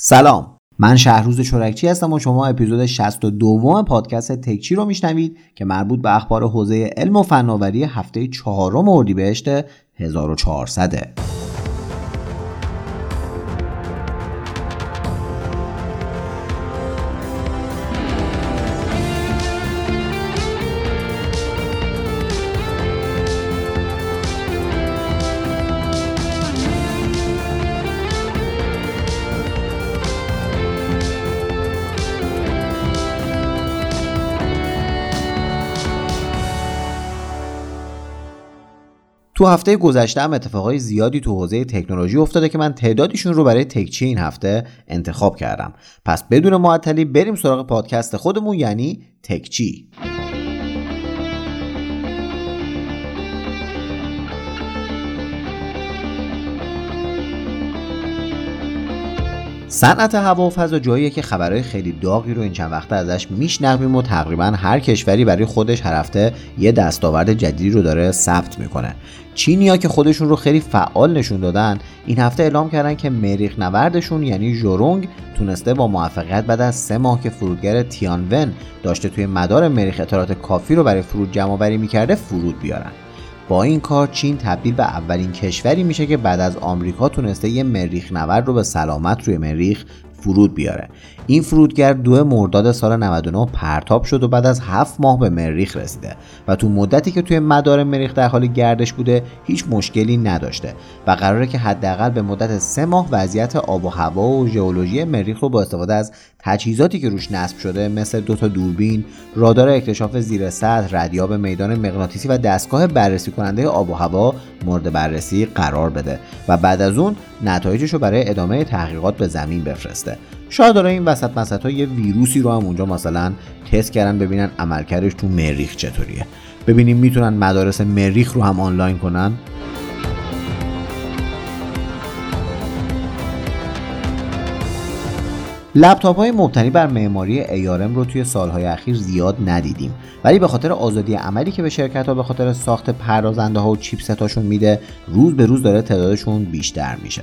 سلام. من شهروز چورکچی هستم و شما اپیزود 62 پادکست تکچی رو میشنوید که مربوط به اخبار حوزه علم و فناوری هفته چهارم اردیبهشت 1400 تو هفته گذشته هم اتفاقای زیادی تو حوزه تکنولوژی افتاده که من تعدادیشون رو برای تکچی این هفته انتخاب کردم. پس بدون معطلی بریم سراغ پادکست خودمون یعنی تکچی. صنعت هوا و فضا جاییه که خبرهای خیلی داغی رو این چند وقته ازش میشنویم و تقریبا هر کشوری برای خودش هر هفته یه دستاورد جدیدی رو داره ثبت می‌کنه. چینیا که خودشون رو خیلی فعال نشون دادن این هفته اعلام کردن که مریخ نوردشون یعنی ژورونگ تونسته با موفقیت بعد از سه ماه که فرودگر تیانون داشته توی مدار مریخ اطلاعات کافی رو برای فرود جمع آوری می‌کرده فرود بیارن. با این کار چین تبدیل به اولین کشوری میشه که بعد از آمریکا تونسته یه مریخ نورد رو به سلامت روی مریخ فرود بیاره. این فرودگر دو مرداد سال 99 پرتاب شد و بعد از هفت ماه به مریخ رسیده و تو مدتی که توی مدار مریخ در حال گردش بوده هیچ مشکلی نداشته و قراره که حداقل به مدت سه ماه وضعیت آب و هوا و ژئولوژی مریخ رو با استفاده از تجهیزاتی که روش نصب شده مثل دو تا دوربین، رادار اکتشاف زیر سطح، ردیاب میدان مغناطیسی و دستگاه بررسی کننده آب و هوا مورد بررسی قرار بده و بعد از اون نتایجش رو برای ادامه تحقیقات به زمین بفرسته. شاید داره این وسط مسط یه ویروسی رو هم اونجا مثلا تست کردن ببینن عملکردش تو مریخ چطوریه. ببینیم می‌تونن مدارس مریخ رو هم آنلاین کنن. لپتاپ های مبتنی بر معماری ARM رو توی سالهای اخیر زیاد ندیدیم. ولی به خاطر آزادی عملی که به شرکت ها به خاطر ساخت پردازنده ها و چیپستاشون میده روز به روز داره تعدادشون بیشتر میشه.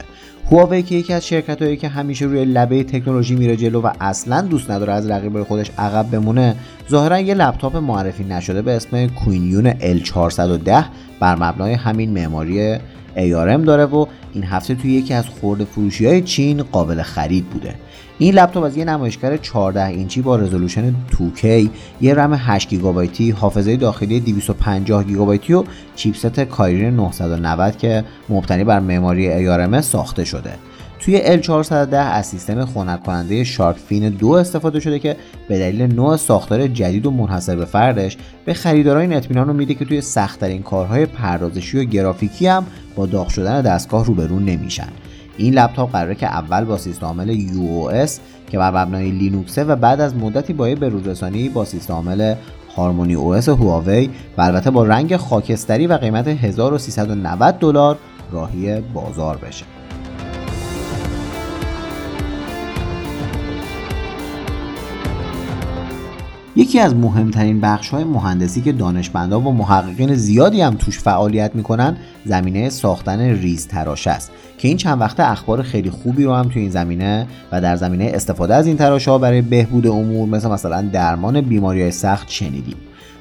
هواوی که یکی از شرکت هایی که همیشه روی لبه تکنولوژی میره جلو و اصلا دوست نداره از رقیبای خودش عقب بمونه ظاهرا یه لپتاپ معرفی نشده به اسم QingYun L410 بر مبنای همین معماری ARM داره و این هفته توی یکی از خورده فروشی های چین قابل خرید بوده. این لپتاپ از یه نمایشگر 14 اینچی با رزولوشن 2K یه رم 8 گیگابایتی حافظه داخلی 250 گیگابایتی و chipset Kirin 990 که مبتنی بر معماری ARM ساخته شده. توی L410 از سیستم خنک کننده Shark Fin 2 استفاده شده که به دلیل نوع ساختار جدید و منحصر به فردش به خریداران این اطمینان رو میده که توی سختترین کارهای پردازشی و گرافیکی هم با داغ شدن دستگاه روبرو نمیشن. این لپتاپ قراره که اول با سیستم عامل UOS که بر مبنای لینوکسه و بعد از مدتی با بروزرسانی با سیستم عامل هارمونی او اس هواوی و البته با رنگ خاکستری و قیمت 1390 دلار راهی بازار بشه. یکی از مهمترین بخش های مهندسی که دانشمندان و محققین زیادی هم توش فعالیت می‌کنن زمینه ساختن ریز تراش است که این چند وقته اخبار خیلی خوبی رو هم توی این زمینه و در زمینه استفاده از این تراش ها برای بهبود امور مثل مثلا درمان بیماری های سخت شنیدیم.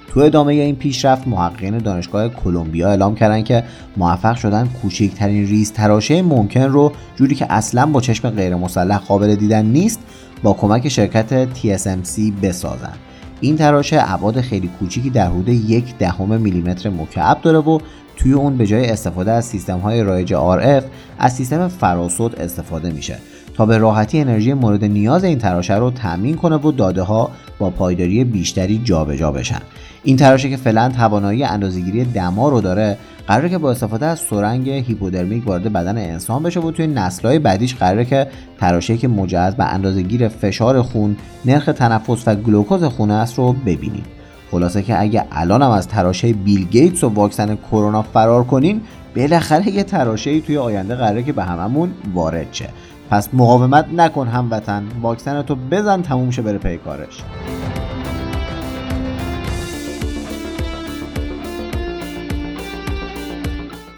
تو ادامه این پیشرفت محققین دانشگاه کلمبیا اعلام کردن که موفق شدن کوچکترین ریز تراشه ممکن رو جوری که اصلا با چشم غیر مسلح قابل دیدن نیست با کمک شرکت TSMC بسازند این تراشه ابعاد خیلی کوچیکی در حدود یک دهم میلیمتر مکعب داره و توی اون به جای استفاده از سیستم های رایج RF از سیستم فراسود استفاده میشه تا به راحتی انرژی مورد نیاز این تراشه رو تامین کنه و داده ها با پایداری بیشتری جابجا جا بشن. این تراشه که فعلا توانایی اندازهگیری دما رو داره قراره که با استفاده از سرنگ هیپودرمیک وارد بدن انسان بشه و توی نسل‌های بعدیش قراره که تراشه که مجهز به اندازهگیر فشار خون نرخ تنفس و گلوکوز خون است رو ببینیم خلاصه که اگه الان هم از تراشه بیل گیتس و واکسن کرونا فرار کنین بالاخره یه تراشه توی آینده قراره که به هممون وارد شه. پس مقاومت نکن هموطن. واکسن تو بزن تموم شه بره پی کارش.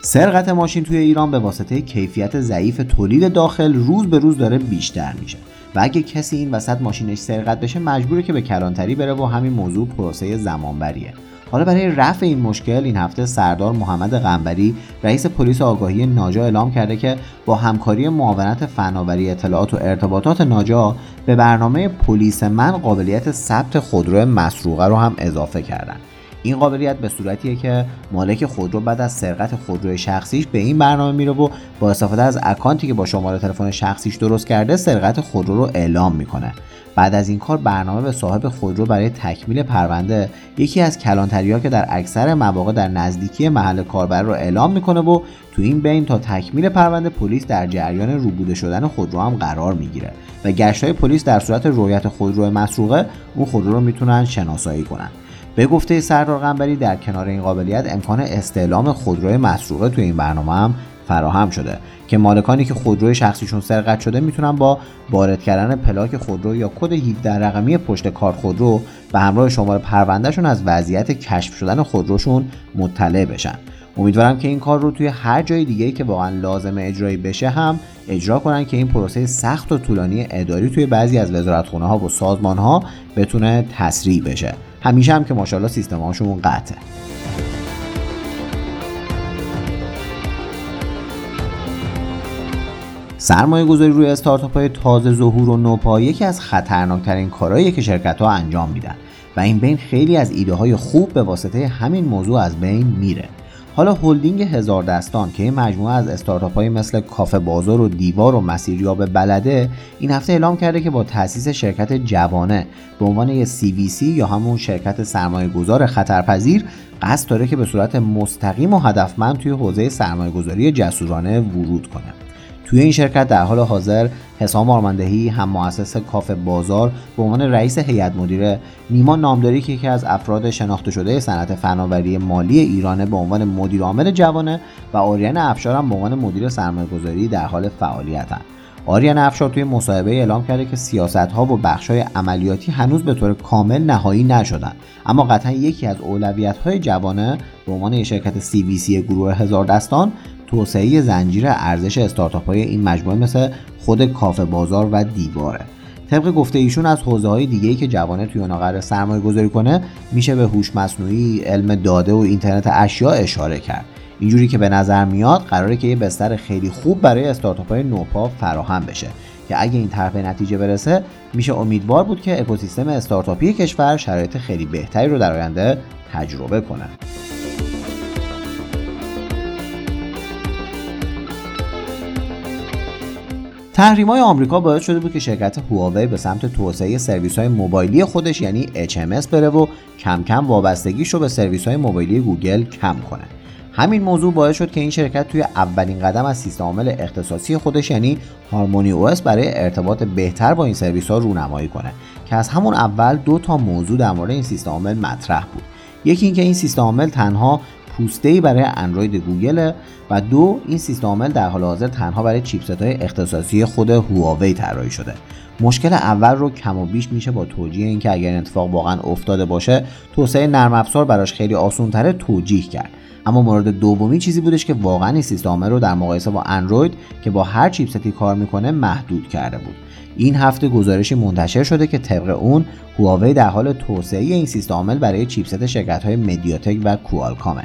سرقت ماشین توی ایران به واسطه کیفیت ضعیف تولید داخل روز به روز داره بیشتر میشه. و اگه کسی این وسط ماشینش سرقت بشه مجبوره که به کلانتری بره و همین موضوع پروسه زمانبریه. حالا برای رفع این مشکل این هفته سردار محمد قنبری رئیس پلیس آگاهی ناجا اعلام کرده که با همکاری معاونت فناوری اطلاعات و ارتباطات ناجا به برنامه پلیس من قابلیت ثبت خودرو مسروقه رو هم اضافه کردن. این قابلیت به صورتیه که مالک خودرو بعد از سرقت خودروی شخصیش به این برنامه میره و با استفاده از اکانتی که با شماره تلفن شخصیش درست کرده سرقت خودرو رو اعلام می‌کنه. بعد از این کار برنامه به صاحب خودرو برای تکمیل پرونده یکی از کلانتری که در اکثر مواقع در نزدیکی محل کاربر رو اعلام می‌کنه و تو این بین تا تکمیل پرونده پلیس در جریان روبوده شدن خودرو هم قرار می‌گیره و گشت های پلیس در صورت رویت خودرو مسروقه اون خودرو رو می‌تونن شناسایی کنن. به گفته سردار قنبری در کنار این قابلیت امکان استعلام خودروی مسروقه توی این برنامه هم فراهم شده که مالکانی که خودروی شخصیشون سرقت شده می‌تونن با وارد کردن پلاک خودرو یا کد 17 رقمی پشت کار خودرو به همراه شماره پروندهشون از وضعیت کشف شدن خودروشون مطلع بشن. امیدوارم که این کار رو توی هر جای دیگه که واقعا لازم اجرایی بشه هم اجرا کنن که این پروسه سخت و طولانی اداری توی بعضی از وزارتخونه ها و سازمان ها بتونه تسریع بشه. همیشه هم که ماشاءالله سیستم هاشون قطعه. سرمایه گذاری روی استارتاپ های تازه ظهور و نوپا یکی از خطرناکترین کارهایی که شرکت ها انجام میدن و این بین خیلی از ایده های خوب به واسطه همین موضوع از بین میره. حالا هلدینگ هزار دستان که این مجموعه از استارتاپ های مثل کافه بازار و دیوار و مسیریاب بلده این هفته اعلام کرده که با تأسیس شرکت جوانه به عنوان یه CVC یا همون شرکت سرمایه گذار خطرپذیر قصد داره که به صورت مستقیم و هدفمند توی حوزه سرمایه گذاری جسورانه ورود کنه. توی این شرکت در حال حاضر حسام آرماندهی هم مؤسس کافه بازار به عنوان رئیس هیئت مدیره نیما نامداری که یکی از افراد شناخته شده صنعت فناوری مالی ایرانه به عنوان مدیر عامل جوانه و آریان افشار هم به عنوان مدیر سرمایه‌گذاری در حال فعالیتن. آریان افشار توی مصاحبه اعلام کرده که سیاست ها و بخش های عملیاتی هنوز به طور کامل نهایی نشدن. اما قطعا یکی از اولویت های جوانه به عنوان شرکت CVC گروه هزار دستان توسعه زنجیر ارزش استارتاپ های این مجموعه مثل خود کافه بازار و دیواره. طبق گفته ایشون از حوزه های دیگه ای که جوانه توی اونا قرار سرمایه گذاری کنه میشه به هوش مصنوعی علم داده و اینترنت اشیا اشاره کرد. اینجوری که به نظر میاد قراره که یه بستر خیلی خوب برای استارتاپ های نوپا فراهم بشه که اگه این طرح به نتیجه برسه میشه امیدوار بود که اکوسیستم استارتاپی کشور شرایط خیلی بهتری رو در آینده تجربه کنه. تحریم های آمریکا باعث شده بود که شرکت هواوی به سمت توسعه سرویس های موبایلی خودش یعنی HMS بره و کم کم وابستگیش رو به سرویس های موبایلی گوگل کم کنه. همین موضوع باعث شد که این شرکت توی اولین قدم از سیستم عامل اختصاصی خودش یعنی Harmony OS برای ارتباط بهتر با این سرویس ها رونمایی کنه که از همون اول دو تا موضوع در مورد این سیستم عامل مطرح بود. یکی اینکه این سیستم عامل تنها پوسته برای اندروید گوگل و دو این سیستم عامل در حال حاضر تنها برای chipset های اختصاصی خود هواوی طراحی شده. مشکل اول رو کم و بیش میشه با توجیه اینکه اگر این اتفاق واقعا افتاده باشه توسعه نرم افزار براش خیلی آسونتره توجیه کرد. اما مورد دومی چیزی بودش که واقعا این سیستم عامل رو در مقایسه با اندروید که با هر چیپستی کار می‌کنه محدود کرده بود. این هفته گزارشی منتشر شده که طبق اون هواوی در حال توسعه این سیستم عامل برای چیپست شرکت های مدیاتک و کوالکامه.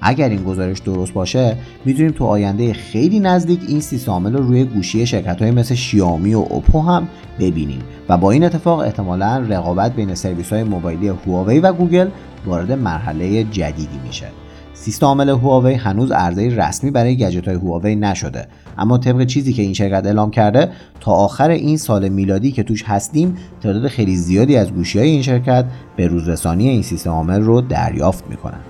اگر این گزارش درست باشه می‌تونیم تو آینده خیلی نزدیک این سیستم عامل رو روی گوشی شرکت های مثل شیائومی و اوپو هم ببینیم. و با این اتفاق احتمالا رقابت بین سرویس های موبایلی هواوی و گوگل وارد مرحله جدیدی میشه. سیستم عامل هواوی هنوز عرضه رسمی برای گجت های هواوی نشده. اما طبق چیزی که این شرکت اعلام کرده تا آخر این سال میلادی که توش هستیم تعداد خیلی زیادی از گوشی های این شرکت به روزرسانی این سیستم عامل رو دریافت می‌کنن.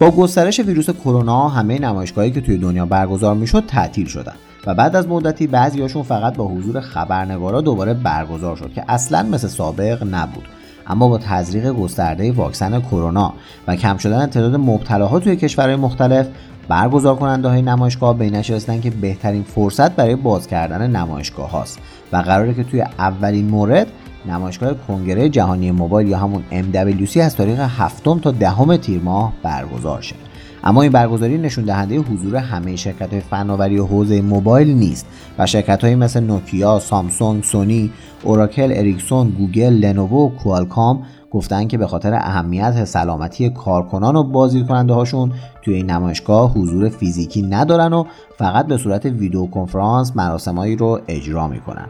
با گسترش ویروس کرونا همه نمایشگاهی که توی دنیا برگزار می‌شد تعطیل شدن و بعد از مدتی بعضیاشون فقط با حضور خبرنگارا دوباره برگزار شد که اصلا مثل سابق نبود. اما با تزریق گسترده واکسن کرونا و کم شدن تعداد مبتلاها توی کشورهای مختلف برگزار کننده های نمایشگاه به این که بهترین فرصت برای باز کردن نمایشگاه هاست و قراره که توی اولین مورد نمایشگاه کنگره جهانی موبایل یا همون MWC از تاریخ هفتم تا دهم تیر ماه برگزار شه. اما این برگزاری نشون دهنده حضور همه شرکت های فناوری و حوزه موبایل نیست و شرکت های مثل نوکیا، سامسونگ، سونی، اوراکل، اریکسون، گوگل، لنوو کوالکام گفتن که به خاطر اهمیت سلامتی کارکنان و بازدید کننده هاشون توی این نمایشگاه حضور فیزیکی ندارن و فقط به صورت ویدیو کنفرانس مراسمایی رو اجرا می‌کنن.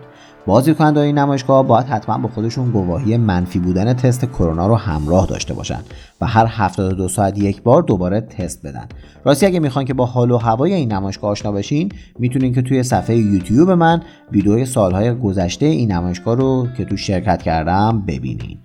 بازدید کننده این نمایشگاه باید حتما با خودشون گواهی منفی بودن تست کرونا رو همراه داشته باشن و هر 72 ساعت یک بار دوباره تست بدن. راستی اگه می‌خوان که با حال و هوای این نمایشگاه آشنا بشین می‌تونین که توی صفحه یوتیوب من ویدیوی سالهای گذشته این نمایشگاه رو که تو شرکت کردم ببینین.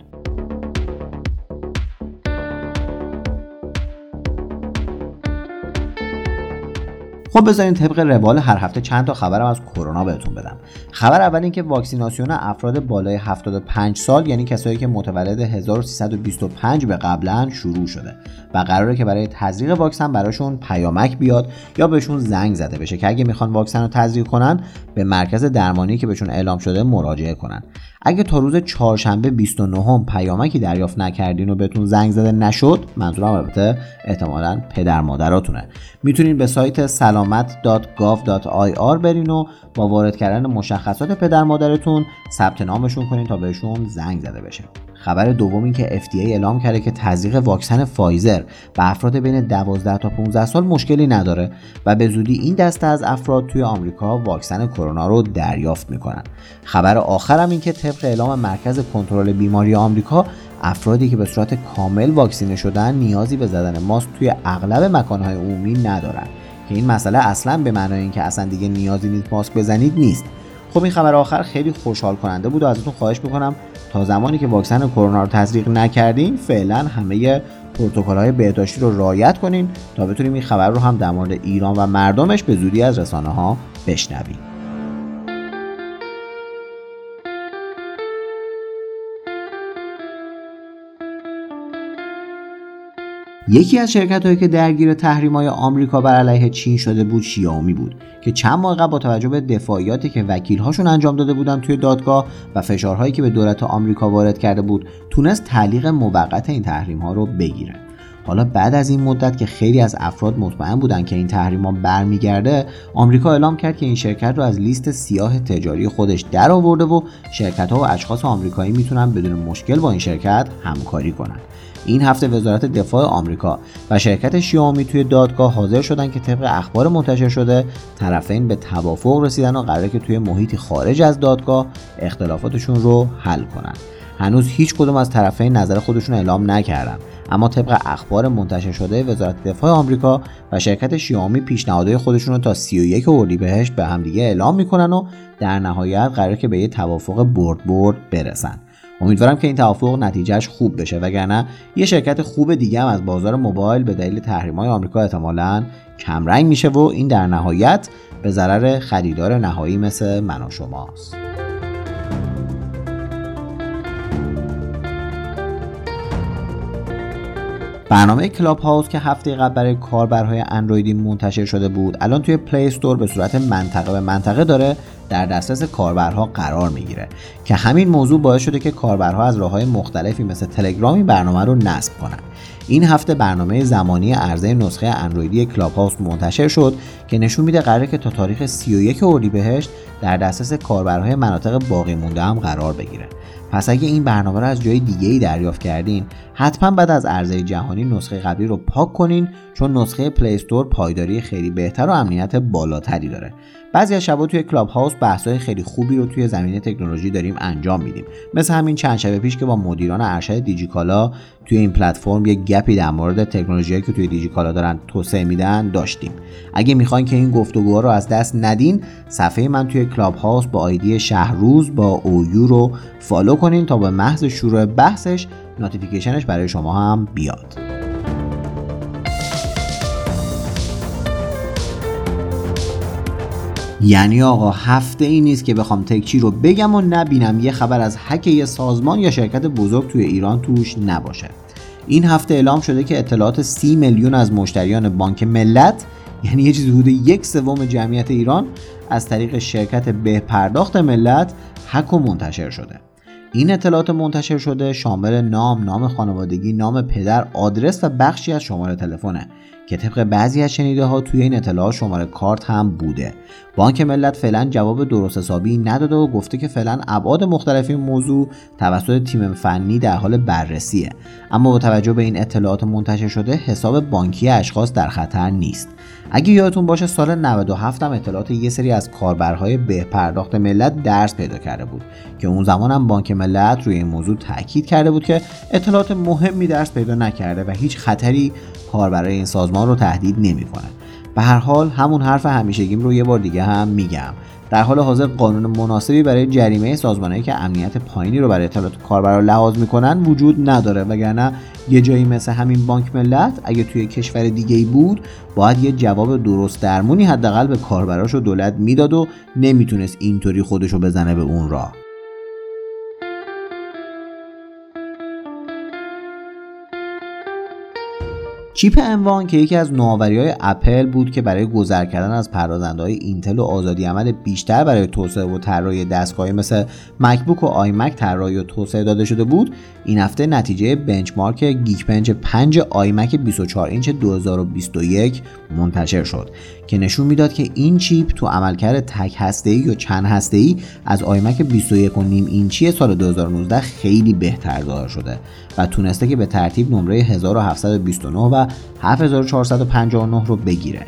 خب بذارین طبق روال هر هفته چند تا خبرم از کرونا بهتون بدم. خبر اول این که واکسیناسیون افراد بالای 75 سال یعنی کسایی که متولد 1325 به قبلا شروع شده و قراره که برای تزریق واکسن براشون پیامک بیاد یا بهشون زنگ زده بشه که اگه می‌خوان واکسن رو تزریق کنن به مرکز درمانی که بهشون اعلام شده مراجعه کنن. اگه تا روز چهارشنبه 29 پیامکی دریافت نکردین و بهتون زنگ زده نشد منظورم البته احتمالا پدر مادراتونه. می‌تونین به سایت سلامت.gov.ir برین و با وارد کردن مشخصات پدر مادرتون ثبت نامشون کنین تا بهشون زنگ زده بشه. خبر دوم این که FDA اعلام کرده که تزریق واکسن فایزر به افراد بین 12 تا 15 سال مشکلی نداره و به زودی این دسته از افراد توی آمریکا واکسن کرونا رو دریافت می‌کنن. خبر آخرم این که طبق اعلام مرکز کنترل بیماری آمریکا افرادی که به صورت کامل واکسینه شدن نیازی به زدن ماسک توی اغلب مکانهای عمومی ندارن. که این مسئله اصلا به معنای اینکه اصلا دیگه نیازی نیست ماسک بزنید نیست. خب این خبر آخر خیلی خوشحال کننده بود و ازتون خواهش می‌کنم تا زمانی که واکسن کرونا رو تزریق نکردین فعلا همه پروتکل های بهداشتی رو رعایت کنین تا بتونیم این خبر رو هم در مورد ایران و مردمش به زودی از رسانه ها بشنویم. یکی از شرکت هایی که درگیر تحریم های آمریکا بر علیه چین شده بود شیائومی بود که چند ماه قبل با توجه به دفاعیاتی که وکیل هاشون انجام داده بودن توی دادگاه و فشارهایی که به دولت آمریکا وارد کرده بود تونست تعلیق موقت این تحریم ها رو بگیره حالا بعد از این مدت که خیلی از افراد مطمئن بودن که این تحریما برمیگرده آمریکا اعلام کرد که این شرکت رو از لیست سیاه تجاری خودش در آورده و شرکت ها و اشخاص آمریکایی می‌تونن بدون مشکل با این شرکت همکاری کنند. این هفته وزارت دفاع آمریکا و شرکت شیائومی توی دادگاه حاضر شدن که طبق اخبار منتشر شده طرفین به توافق رسیدن و قراره که توی محیطی خارج از دادگاه اختلافاتشون رو حل کنن. هنوز هیچ کدوم از طرفین نظر خودشون اعلام نکردن. اما طبق اخبار منتشر شده وزارت دفاع آمریکا و شرکت شیائومی پیشنهادهای خودشون رو تا 31 اردیبهشت به همدیگه اعلام می‌کنن و در نهایت قرار که به یه توافق برد برد برسن. امیدوارم که این توافق نتیجهش خوب بشه وگرنه یه شرکت خوب دیگه هم از بازار موبایل به دلیل های آمریکا احتمالا کمرنگ میشه و این در نهایت به ضرر خریدار نهایی مثل من و شماست. برنامه کلاب هاوس که هفته قبل برای کاربرهای اندرویدی منتشر شده بود الان توی پلی استور به صورت منطقه به منطقه داره در دسترس کاربرها قرار می‌گیره که همین موضوع باعث شده که کاربرها از راه های مختلفی مثل تلگرامی برنامه رو نصب کنند این هفته برنامه زمانی عرضه نسخه اندرویدی Clubhouse منتشر شد که نشون میده قراره که تا تاریخ 31 اردیبهشت در دسترس کاربرهای مناطق باقی مونده هم قرار بگیره. پس اگه این برنامه رو از جای دیگه ای دریافت کردین حتما بعد از عرضه جهانی نسخه قبلی رو پاک کنین چون نسخه Play Store پایداری خیلی بهتر و امنیت بالاتری داره. بعضی از شبا توی Clubhouse بحث‌های خیلی خوبی رو توی زمینه تکنولوژی داریم انجام میدیم. مثل همین چند شب پیش که با مدیران ارشد دیجیکالا توی این پلتفرم یه گپی در مورد تکنولوژی که توی دیجیکالا دارن توسعه میدن داشتیم. اگه می‌خواین که این گفتگوها رو از دست ندین صفحه من توی Clubhouse با ID شهروز با اویو رو follow کنین تا به محض شروع بحثش notification ش برای شما هم بیاد. یعنی آقا هفته ای نیست که بخوام تکچی رو بگم و نبینم. یه خبر از حک یه سازمان یا شرکت بزرگ توی ایران توش نباشه. این هفته اعلام شده که اطلاعات 30 میلیون از مشتریان بانک ملت یعنی یه چیزی حدود یک سوم جمعیت ایران از طریق شرکت به پرداخت ملت حک و منتشر شده. این اطلاعات منتشر شده شامل نام، نام خانوادگی، نام پدر، آدرس و بخشی از شماره تلفنه. که طبق بعضی از شنیده ها توی این اطلاعات شماره کارت هم بوده. بانک ملت فعلا جواب درست حسابی نداده و گفته که فعلا ابعاد مختلف این موضوع توسط تیم فنی در حال بررسیه. اما با توجه به این اطلاعات منتشر شده حساب بانکی اشخاص در خطر نیست. اگه یادتون باشه سال 97 هم اطلاعات یه سری از کاربرهای به پرداخت ملت درس پیدا کرده بود که اون زمان هم بانک ملت روی این موضوع تاکید کرده بود که اطلاعات مهمی درس پیدا نکرده و هیچ خطری کاربرای این سازمان رو تهدید نمی‌کنه. به هر حال همون حرف همیشگیم رو یه بار دیگه هم میگم. در حال حاضر قانون مناسبی برای جریمه سازمانهایی که امنیت پایینی رو برای اطلاعات کاربرا لحاظ می‌کنن وجود نداره. وگرنه یه جایی مثل همین بانک ملت اگه توی کشور دیگه ای بود باید یه جواب درست درمونی حداقل به کاربراش رو دولت می‌داد و نمی‌تونست اینطوری خودشو بزنه به اون راه. چیپ M1 که یکی از نوآوری های اپل بود که برای گذر کردن از پردازنده های Intel و آزادی عمل بیشتر برای توسعه و طراحی دستگاهی مثل MacBook و iMac طراحی و توسعه داده شده بود این هفته نتیجه benchmark Geekbench 5 iMac 24 اینچ 2021 منتشر شد. که نشون می‌داد که این چیپ تو عملکرد تک هسته ای و چند هسته ای از iMac 21 و نیم اینچی سال 2019 خیلی بهتر ظاهر شده و تونسته که به ترتیب نمره 1729 و 7459 رو بگیره.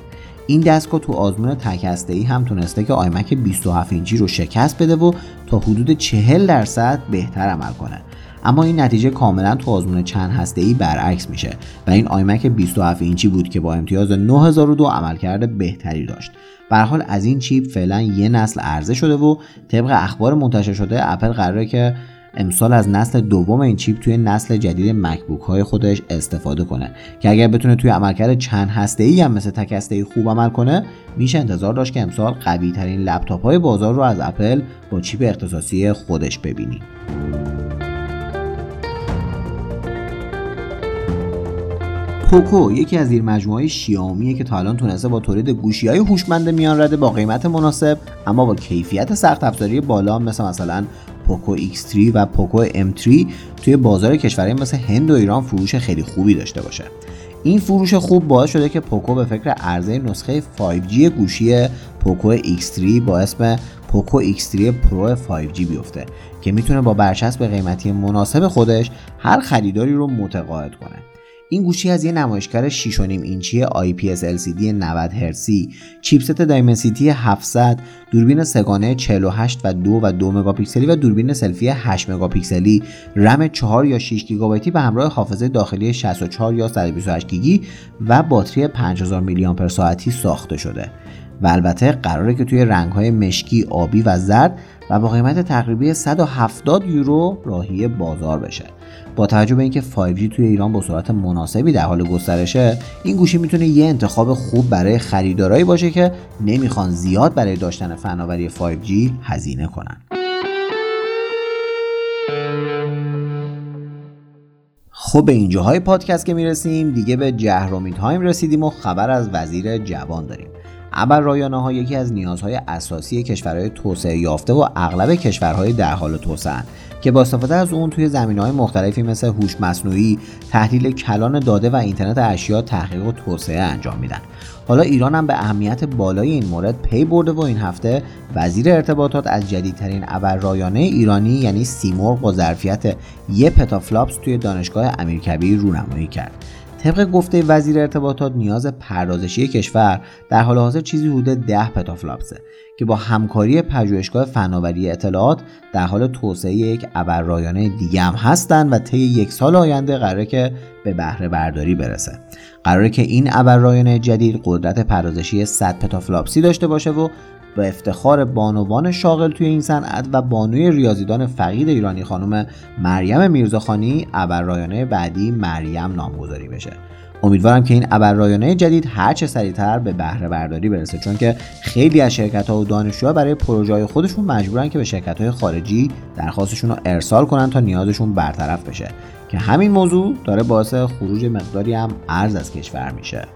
این دستگاه تو آزمون تک ای هم تونسته که آیمک 27 اینچی رو شکست بده و تا حدود 40 درصد بهتر عمل کنه. اما این نتیجه کاملا تو آزمون چند هسته ای برعکس میشه و این آیمک 27 اینچی بود که با امتیاز 9002 عملکرد بهتری داشت. به حال از این چیپ فعلا یه نسل عرضه شده و طبق اخبار منتشر شده اپل قراره که امسال از نسل دوم این چیپ توی نسل جدید مکبوک های خودش استفاده کنه که اگر بتونه توی عملکرد چند هسته ای هم مثل تک هسته ای خوب عمل کنه میشه انتظار داشت که امسال قوی ترین لپتاپ های بازار رو از اپل با چیپ اختصاصی خودش ببینیم. پوکو یکی از زیر مجموعه شیائومیه که تا الان تونسته با تولید گوشی های هوشمند میان رده با قیمت مناسب اما با کیفیت سخت افزاری بالا مثل مثلا Poco X3 و Poco M3 توی بازار کشورهای مثل هند و ایران فروش خیلی خوبی داشته باشه. این فروش خوب باعث شده که Poco به فکر عرضه نسخه 5G گوشی Poco X3 با اسم Poco X3 Pro 5G بیفته که می‌تونه با برچسب قیمتی مناسب خودش هر خریداری رو متقاعد کنه. این گوشی از یه نمایشگر 6.5 اینچی IPS LCD 90 هرتزی، chipset Dimensity 700، دوربین سگانه 48 و 2 و 2 مگاپیکسلی و دوربین سلفی 8 مگاپیکسلی، رم 4 یا 6 گیگابایتی به همراه حافظه داخلی 64 یا 128 گیگی و باتری 5000 میلی آمپر ساعتی ساخته شده. و البته قراره که توی رنگ‌های مشکی، آبی و زرد و با قیمت تقریبی 170 یورو راهی بازار بشه. با توجه به اینکه 5G توی ایران با سرعت مناسبی در حال گسترشه این گوشی می‌تونه یه انتخاب خوب برای خریدارایی باشه که نمی‌خوان زیاد برای داشتن فناوری 5G هزینه کنن خب به اینجاهای پادکست که می‌رسیم دیگه به جهرومی تایم رسیدیم و خبر از وزیر جوان داریم ابر رایانه ها یکی از نیازهای اساسی کشورهای توسعه یافته و اغلب کشورهای در حال توسعه که با استفاده از اون توی زمین های مختلفی مثل هوش مصنوعی، تحلیل کلان داده و اینترنت اشیا تحقیق و توسعه انجام میدن. حالا ایران هم به اهمیت بالای این مورد پی برده و این هفته وزیر ارتباطات از جدیدترین ابررایانه ایرانی یعنی سیمرغ با ظرفیت یه پتافلاپس توی دانشگاه امیرکبیر رونمایی کرد. طبق گفته وزیر ارتباطات نیاز پردازشی کشور در حال حاضر چیزی حدود 10 پتافلاپسه که با همکاری پژوهشگاه فناوری اطلاعات در حال توسعه یک ابررایانه دیگه هم هستند و طی یک سال آینده قراره که به بهره برداری برسه. قراره که این ابررایانه جدید قدرت پردازشی 100 پتافلاپسی داشته باشه و به افتخار بانوان شاغل توی این صنعت و بانوی ریاضیدان فقید ایرانی خانم مریم میرزاخانی ابررایانه بعدی مریم نامگذاری بشه. امیدوارم که این ابررایانه جدید هر چه سریعتر به بهره برداری برسه چون که خیلی از شرکت ها و دانشجوها برای پروژه خودشون مجبورن که به شرکت های خارجی درخواستشون رو ارسال کنن تا نیازشون برطرف بشه. که همین موضوع داره باعث خروج مقداری هم ارز از کشور میشه.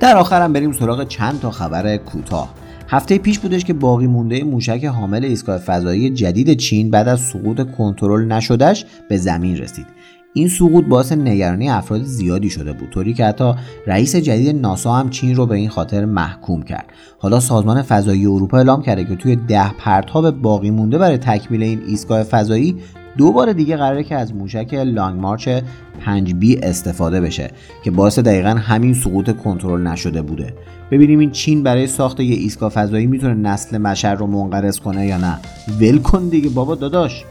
در آخرم بریم سراغ چند تا خبر کوتاه. هفته پیش بودش که باقی مونده موشک حامل ایستگاه فضایی جدید چین بعد از سقوط کنترل نشدهش به زمین رسید. این سقوط باعث نگرانی افراد زیادی شده بود طوری که حتی رئیس جدید ناسا هم چین رو به این خاطر محکوم کرد. حالا سازمان فضایی اروپا اعلام کرده که توی ده پرتاب باقی مونده برای تکمیل این ایستگاه فضایی دو بار دیگه قراره که از موشک لانگ مارچ 5B استفاده بشه که باعث دقیقا همین سقوط کنترل نشده بوده. ببینیم این چین برای ساخت یه ایستگاه فضایی می‌تونه نسل بشر رو منقرض کنه یا نه. ول کن دیگه بابا داداش.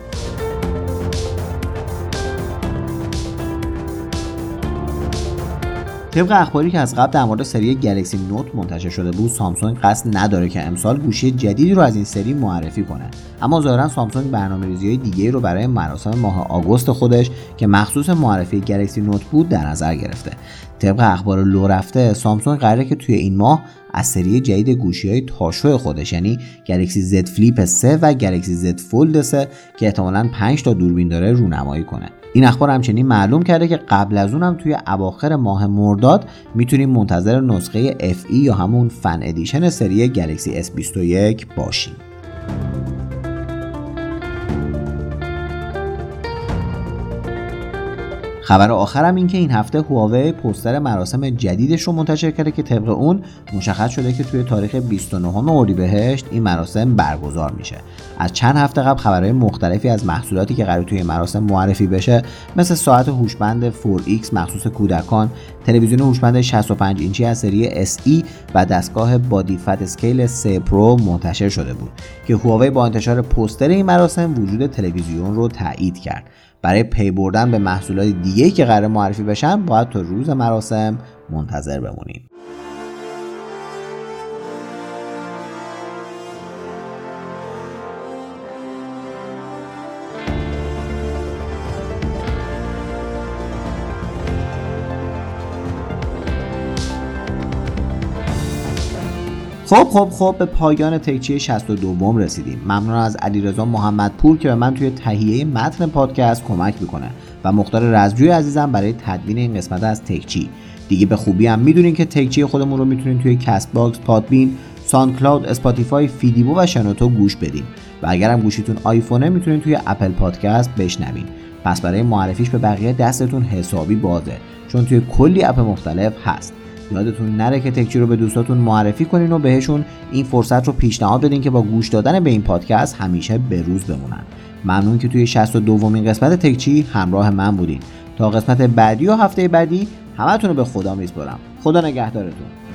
طبق اخباری که از قبل در مورد سری گلکسی نوت منتشر شده بود سامسونگ قصد نداره که امسال گوشی جدیدی رو از این سری معرفی کنه. اما ظاهرا سامسونگ برنامه‌ریزی های دیگه رو برای مراسم ماه آگوست خودش که مخصوص معرفی گلکسی نوت بود در نظر گرفته. طبق اخبار لو رفته سامسونگ قراره که توی این ماه از سری جدید گوشی های تاشو خودش یعنی Galaxy Z Flip 3 و Galaxy Z Fold 3 که احتمالا 5 تا دوربین داره رونمایی کنه. این اخبار همچنین معلوم کرده که قبل از اون هم توی اواخر ماه مرداد می‌تونیم منتظر نسخه FE یا همون Fan Edition سری Galaxy S21 باشیم. خبر آخرم این که این هفته Huawei پوستر مراسم جدیدش رو منتشر کرده که طبق اون مشخص شده که توی تاریخ 29 اردیبهشت این مراسم برگزار میشه. از چند هفته قبل خبرهای مختلفی از محصولاتی که قرار توی مراسم معرفی بشه مثل ساعت هوشمند 4X مخصوص کودکان تلویزیون هوشمند 65 اینچی از سری SE و دستگاه Body Fat Scale 3 Pro منتشر شده بود که Huawei با انتشار پوستر این مراسم وجود تلویزیون رو تایید کرد. برای پی بردن به محصولات دیگه که قرار معرفی بشن باید تا روز مراسم منتظر بمونیم. خب خب خب به پایان تکچی 62 رسیدیم. ممنون از علیرضا محمدپور که به من توی تهیه متن پادکست کمک می‌کنه و مختار رزجوی عزیزم برای تدوین این قسمت از تکچی دیگه به خوبی هم می‌دونین که تکچی خودمون رو می‌تونین توی Castbox Podbean SoundCloud Spotify فیدیبو و شنوتو گوش بدین. و اگر هم گوشیتون آیفونه می‌تونین توی Apple Podcast بشنوین. پس برای معرفیش به بقیه دستتون حسابی بازه چون توی کلی app مختلف هست. یادتون نره که تکچی رو به دوستاتون معرفی کنین و بهشون این فرصت رو پیشنهاد بدین که با گوش دادن به این پادکست همیشه به روز بمونن. ممنون که توی 62 دومین قسمت تکچی همراه من بودین. تا قسمت بعدی و هفته بعدی همتون رو به خدا میسپرم خدا نگهدارتون.